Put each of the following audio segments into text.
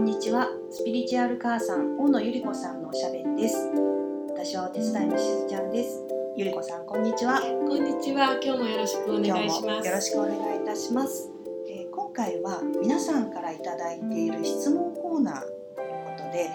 んにちは。スピリチュアル母さん大野ゆり子さんのおしゃべりです。私はお手伝いのしずちゃんです。ゆり子さんこんにちは。こんにちは。今日もよろしくお願いし今日もます。よろしくお願いいたします、えー今回は皆さんからいただいている質問コーナーということで、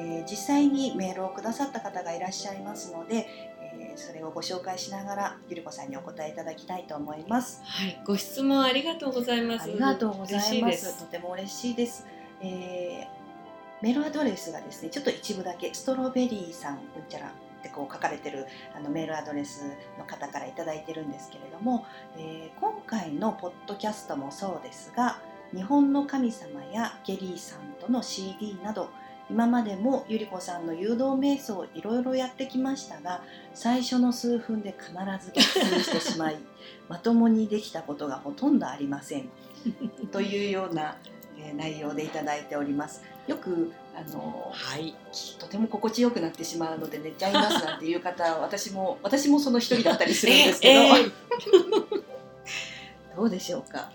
えー実際にメールをくださった方がいらっしゃいますので、えーそれをご紹介しながらゆり子さんにお答えいただきたいと思います。はい、ご質問ありがとうございます。ありがとうございまです。とても嬉しいです、えーメールアドレスがですねちょっと一部だけストロベリーさんうんちゃらってこう書かれてるあのメールアドレスの方からいただいてるんですけれども、えー今回のポッドキャストもそうですが日本の神様やゲリーさんとの CD など今までもゆり子さんの誘導瞑想をいろいろやってきましたが最初の数分で必ず逆走してしまいまともにできたことがほとんどありません。というような、えー内容でいただいておりますよくあのはい。とても心地よくなってしまうので寝ちゃいますなんていう方私も 私もその一人だったりするんですけど、ええ どうでしょうか？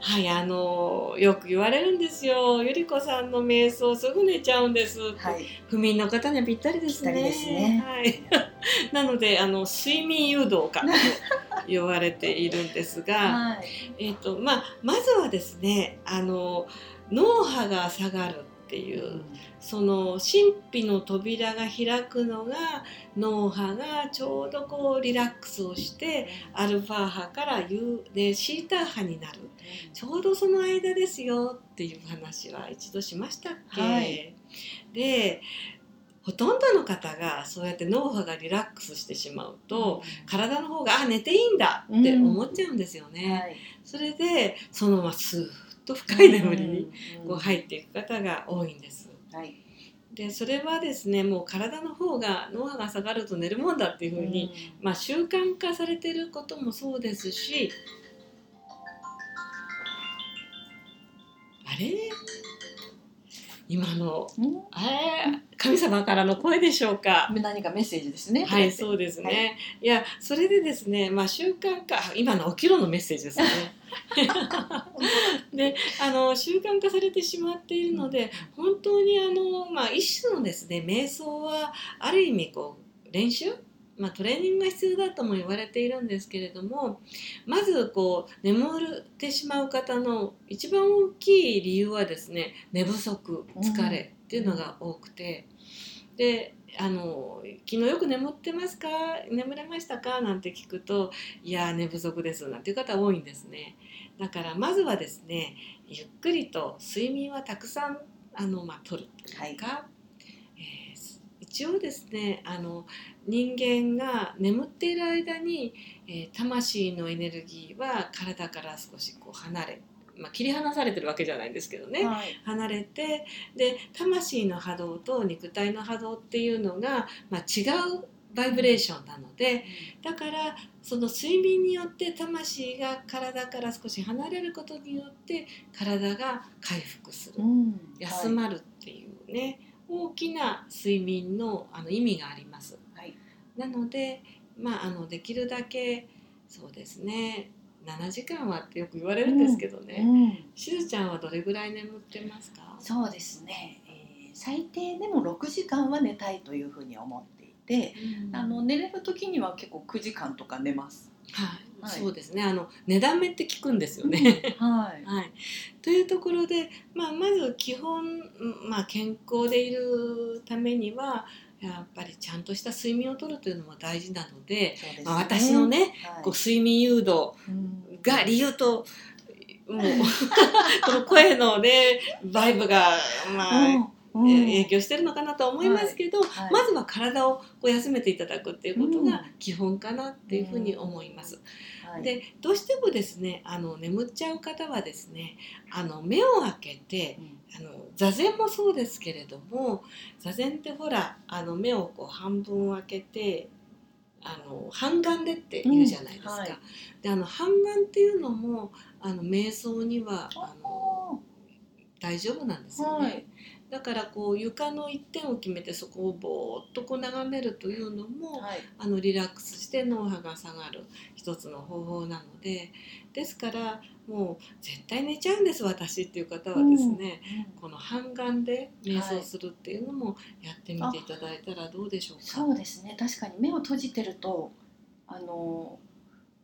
はい、あのよく言われるんですよ。ゆりこさんの瞑想すぐ寝ちゃうんです。はい不眠の方にはぴったりですね。すねはい。なのであの睡眠誘導かと言われているんですが、はい。えっ、とまあまずはですね、あの脳波が下がるっていう。その神秘の扉が開くのが脳波がちょうどこうリラックスをしてアルファ波からユーでシータ波になる。ちょうどその間ですよっていう話は一度しましたっけ、はい。でほとんどの方がそうやって脳波がリラックスしてしまうと、体の方があ寝ていいんだって思っちゃうんですよね。はい。それでそのままスーッと深い眠りにこう入っっていく方が多いんです。はい。でそれはですねもう体の方が脳波が下がると寝るもんだっていうふうに、まあ、習慣化されてることもそうですしあれ？今のうん。あれ神様からの声でしょうか。うん何かメッセージですね。はいそうですね、い、やそれでですねまあ習慣化今の起きろのメッセージですね。であの習慣化されてしまっているので本当にあの、まあ、一種のですね瞑想はある意味こう練習、まあ、トレーニングが必要だとも言われているんですけれどもまずこう眠ってしまう方の一番大きい理由はですね寝不足疲れっていうのが多くて、であの「昨日よく眠ってますか？眠れましたか?」なんて聞くと「いや寝不足です」なんていう方多いんですね。だからまずはですねゆっくりと睡眠はたくさんあの、まあ、取るというか、えー一応ですねあの人間が眠っている間に、えー魂のエネルギーは体から少しこう離れ、まあ、切り離されてるわけじゃないんですけどね、はい。離れてで魂の波動と肉体の波動っていうのが、まあ、違うバイブレーションなのでだからその睡眠によって魂が体から少し離れることによって体が回復する。うん。休まるっていうね、大きな睡眠のあの意味があります。はい。なので、まあ、あのできるだけそうですね7時間はってよく言われるんですけどね、うんしずちゃんはどれぐらい眠ってますか？そうですね、えー最低でも6時間は寝たいというふうに思っていて、あの寝れる時には結構9時間とか寝ます。はい、はい。そうですね。あの寝だめって聞くんですよね。はい。はい、というところで、まあ、まず基本、うんまあ、健康でいるためにはやっぱりちゃんとした睡眠をとるというのも大事なので、ね。まあ、私の、ね、はい。こう睡眠誘導うん。が理由ともう この声のねバイブが、まあうんうん。影響してるのかなとは思いますけど、はい。まずは体をこう休めていただくっていうことうん。が基本かなっていうふうに思います。はい。でどうしてもですねあの眠っちゃう方はですねあの目を開けてうん。あの座禅もそうですけれども座禅ってほらあの目をこう半分開けてあの半眼でって言うじゃないですか。うん。はい。であの半眼っていうのもあの瞑想にはあの大丈夫なんですよね。はいだからこう床の一点を決めてそこをぼーっとこう眺めるというのも、はい。あのリラックスして脳波が下がる一つの方法なのでですからもう絶対寝ちゃうんです私っていう方はですね、この半眼で瞑想するっていうのもやってみていただいたらどうでしょうか？そうですね。確かに目を閉じてるとあの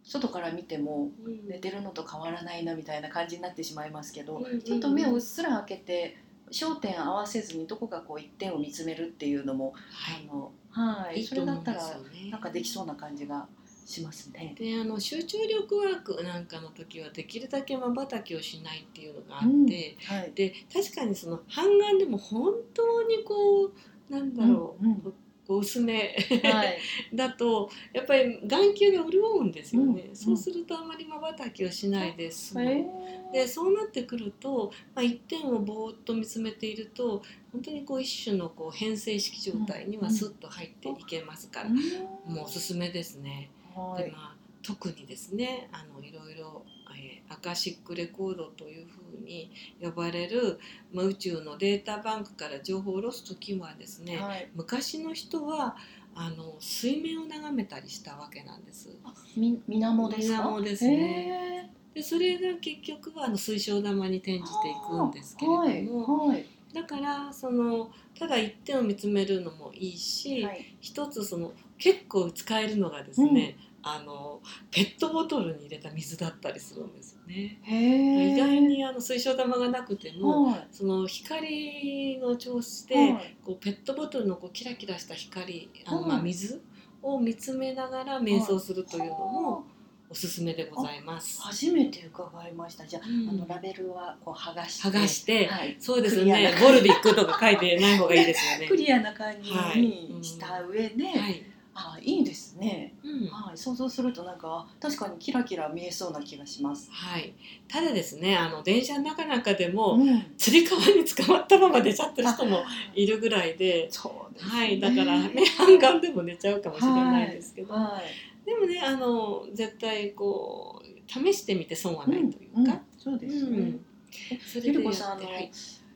外から見てもうん。寝てるのと変わらないなみたいな感じになってしまいますけど、うんうんうん。ちょっと目をうっすら開けて焦点合わせずにどこかこう一点を見つめるっていうのも、はい。あのはい。いいそれだったらなんかできそうな感じがしますね。であの集中力ワークなんかの時はできるだけまばたきをしないっていうのがあって、うん。はい。で確かにその半眼でも本当にこうなんだろう、うんうんこう薄め。はい。だとやっぱり眼球が潤うんですよね、うん。そうするとあまりまばたきをしないです、へでそうなってくると、まあ、一点をぼーっと見つめていると本当にこう一種のこう変性式状態にはスッと入っていけますから、もうおすすめですね。はい。でまあ、特にですねあのいろいろ、えーアカシックレコードというふうに呼ばれる、まあ、宇宙のデータバンクから情報を下ろす時はですね、はい。昔の人はあの水面を眺めたりしたわけなんです。み水面ですか？水面ですねへでそれが結局はあの水晶玉に転じていくんですけれども、はい。はい。だからそのただ一点を見つめるのもいいし、はい。一つその結構使えるのがですね、あのペットボトルに入れた水だったりするんですよね。意外にあの水晶玉がなくても、はい。その光の調子で、はいこうペットボトルのこうキラキラした光あの、はいまあ、水を見つめながら瞑想するというのもおすすめでございます。初めて伺いました。じゃあ、うんあのラベルはこう剥がして。剥がして、はい。そうですねボルビックとか書いてない方がいいですよね。クリアな感じはいにした上で、はいあいいですね。うん。はい、想像するとなんか確かにキラキラ見えそうな気がします。はい、ただですねあの電車の中なんかでも、ん、つり革に捕まったまま寝ちゃってる人もい。るぐらいで、そうですね。はい、だから目半眼でも寝ちゃうかもしれないですけど、はい。でもねあの絶対こう試してみて損はないといううん。か、そうですね。うん。それゆでやってりこさんあの、はい。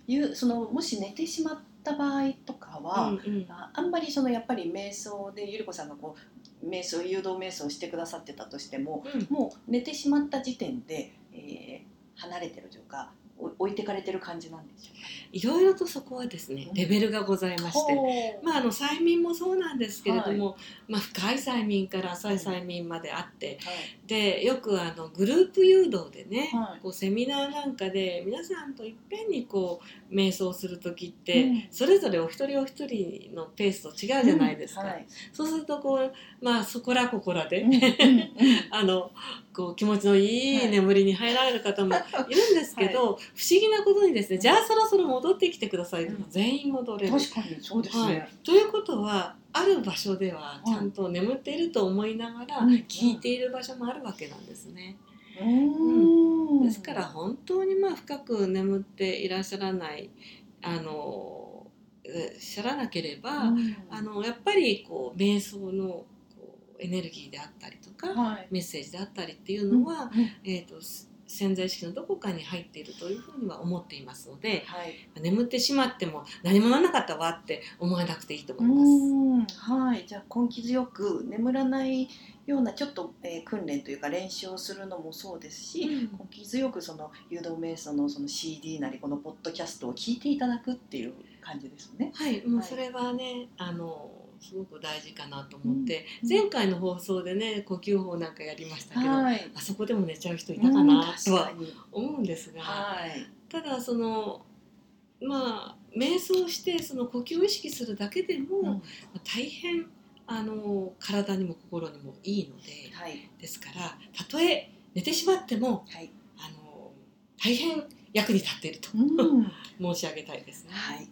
ゆそのもし寝てしまった場合とかは、うんうん。ああんまりそのやっぱり瞑想でゆりこさんがこう瞑想誘導瞑想をしてくださってたとしても、うん。もう寝てしまった時点で、えー離れてるというかお置いてかれてる感じなんでしょ。いろいろとそこはですねレベルがございまして。まあ、あの催眠もそうなんですけれども、まあ、深い催眠から浅い催眠まであってはい。でよくあのグループ誘導でね、はい。こうセミナーなんかで皆さんといっぺんにこう瞑想する時って、うん。それぞれお一人お一人のペースと違うじゃないですか、うん。はい。そうするとこうまあそこらここらで、あのこう気持ちのいはい。い眠りに入られる方も いるんですけど、不思議なことにですねじゃあそろそろ戻ってきてくださいとうん。全員戻れる。確かにそうですはい。ね。、ということはある場所ではちゃんと眠っていると思いながらうん。聞いている場所もあるわけなんですね。うーん。ですから本当にまあ深く眠っていらっしゃらないあのえおっしゃらなければ、うん。あのやっぱりこう瞑想のこうエネルギーであったりとか、はい。メッセージであったりっていうのは、うんえー、とす潜在意識のどこかに入っているというふうには思っていますのではい。眠ってしまっても何もならなかったわって思わなくていいとう思います。はい。じゃあ根気強く眠らないようなちょっと、えー訓練というか練習をするのもそうですし、うん。根気強くその誘導瞑想のその CD なりこのポッドキャストを聞いていただくっていう感じですね。はい、もうはい。それはね、あのすごく大事かなと思って、うん前回の放送でね呼吸法なんかやりましたけど、はい。あそこでも寝ちゃう人いたかなとは思うんですが、はい。ただそのまあ瞑想してその呼吸を意識するだけでも、まあ大変あの体にも心にもいいのではいですからたとえ寝てしまってもはい。あの大変役に立っているとうん。申し上げたいですね。はい、わ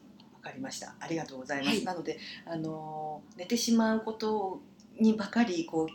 かりました。ありがとうございます。はいなので、あのー寝てしまうことにばかりこう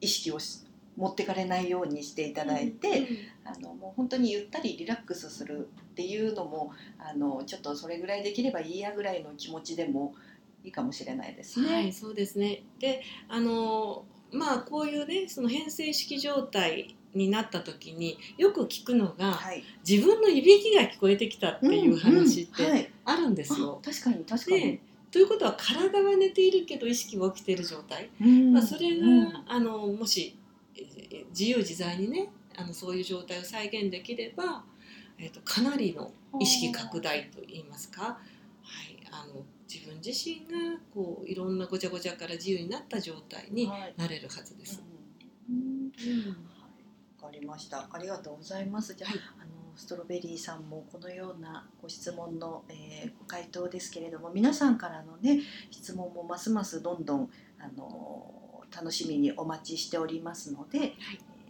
意識をし持ってかれないようにしていただいて、あのもう本当にゆったりリラックスするっていうのもあのちょっとそれぐらいできればいいやぐらいの気持ちでもいいかもしれないですね。はい、そうですね。で、あのまあこういうね、その変性式状態になった時によく聞くのが、はい。自分のいびきが聞こえてきたっていう話ってうんうんはいあるんですよ。あ確かに確かにで。ということは体は寝ているけど意識は起きている状態、うんまあ、それが、うんあのもしえー自由自在にねあのそういう状態を再現できれば、えー、とかなりの意識拡大といいますか、はい、あの自分自身がこういろんなごちゃごちゃから自由になった状態にはいなれるはずです。うんうんわかりました。ありがとうございます。じゃあ、はいあのストロベリーさんもこのようなご質問の、えーご回答ですけれども、皆さんからのね質問もますますどんどんあの楽しみにお待ちしておりますので、えー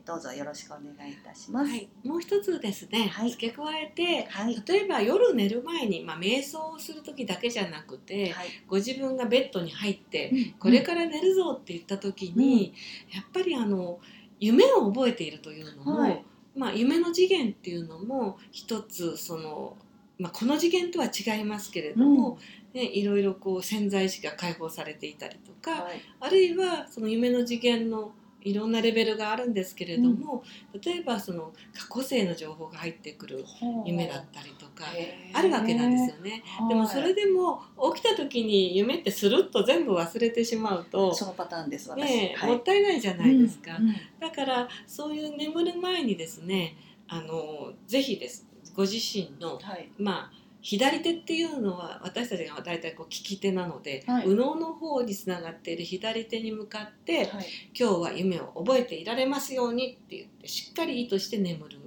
どうぞよろしくお願いいたします。はい、もう一つですね、はい。付け加えてはい。例えば夜寝る前に、まあ、瞑想をする時だけじゃなくて、はい。ご自分がベッドに入ってうん。これから寝るぞって言った時に、やっぱりあの夢を覚えているというのも、はいまあ、夢の次元っていうのも一つその、まあ、この次元とは違いますけれども、ね、いろいろこう潜在意識が解放されていたりとか、はい。あるいはその夢の次元のいろんなレベルがあるんですけれども、例えばその過去世の情報が入ってくる夢だったりとかあるわけなんですよね。でもそれでも起きた時に夢ってスルッと全部忘れてしまうとそのパターンです。私。ねはいもったいないじゃないですか。うんうんだからそういう眠る前にですねあのぜひですご自身のはい。まあ左手っていうのは私たちが大体こう利き手なので、はい右脳の方につながっている左手に向かって、はい。今日は夢を覚えていられますようにって言ってしっかり意図して眠る。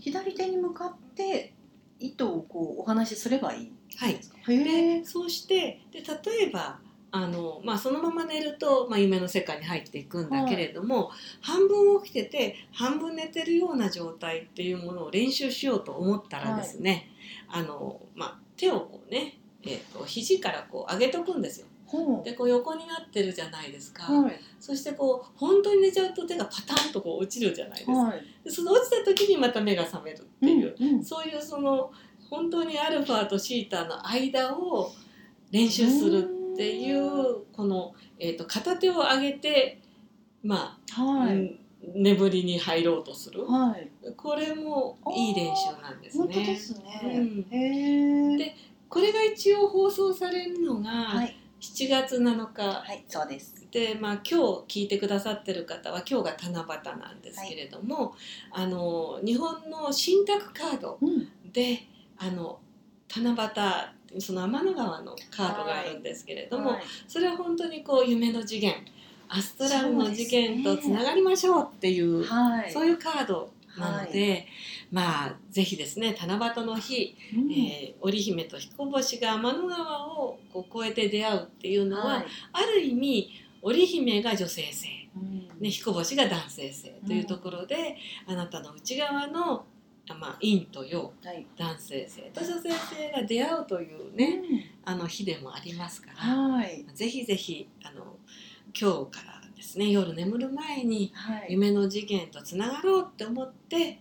左手に向かって糸をこうお話しすればいいんはいで。そうしてで例えばあの、まあ、そのまま寝ると、まあ、夢の世界に入っていくんだけれども、半分起きてて半分寝てるような状態っていうものを練習しようと思ったらですね、あのまあ、手をこうね、えー、と肘からこう上げとくんですよ。ほでこう横になってるじゃないですか、う。はい。そしてこう本当に寝ちゃうと手がパタンとこう落ちるじゃないですか、はい。でその落ちた時にまた目が覚めるっていう、うんうんそういうその本当にアルファとシータの間を練習するっていうこの、えー、と片手を上げてまあ、はい。うん眠りに入ろうとするはい。これもいい練習なんです本当でね。すね。でこれが一応放送されるのがはい。7月7日はい。そうです。で、まあ、今日聞いてくださってる方は今日が七夕なんですけれども、あの日本の信託カードうん。であの七夕その天の川のカードがあるんですけれども、はいそれは本当にこう夢の次元アストラルの次元とつながりましょうっていうはい。そういうカードなので、まあぜひですね七夕の日、うんえー織姫と彦星が天の川をこう越えて出会うっていうのは、はいある意味織姫が女性性、うんね、彦星が男性性というところで、あなたの内側の、あまあ、陰と陽はい。男性性と女性性が出会うというね、あの日でもありますから、はい。ぜひぜひあの今日からですね夜眠る前にはい。夢の次元とつながろうって思って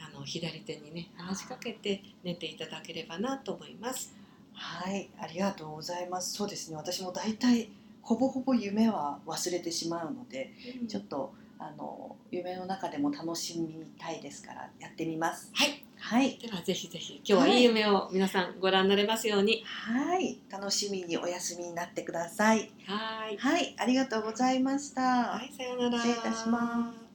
あの左手にね話しかけて寝ていただければなと思います。はい。ありがとうございます。そうですね。私も大体ほぼほぼ夢は忘れてしまうので、ちょっとあの夢の中でも楽しみたいですからやってみます。はいはい。ではぜひぜひ今日はいい夢を皆さんご覧になれますように。はい。楽しみにお休みになってください。はいはい。ありがとうございました。はい、さようなら。失礼いたします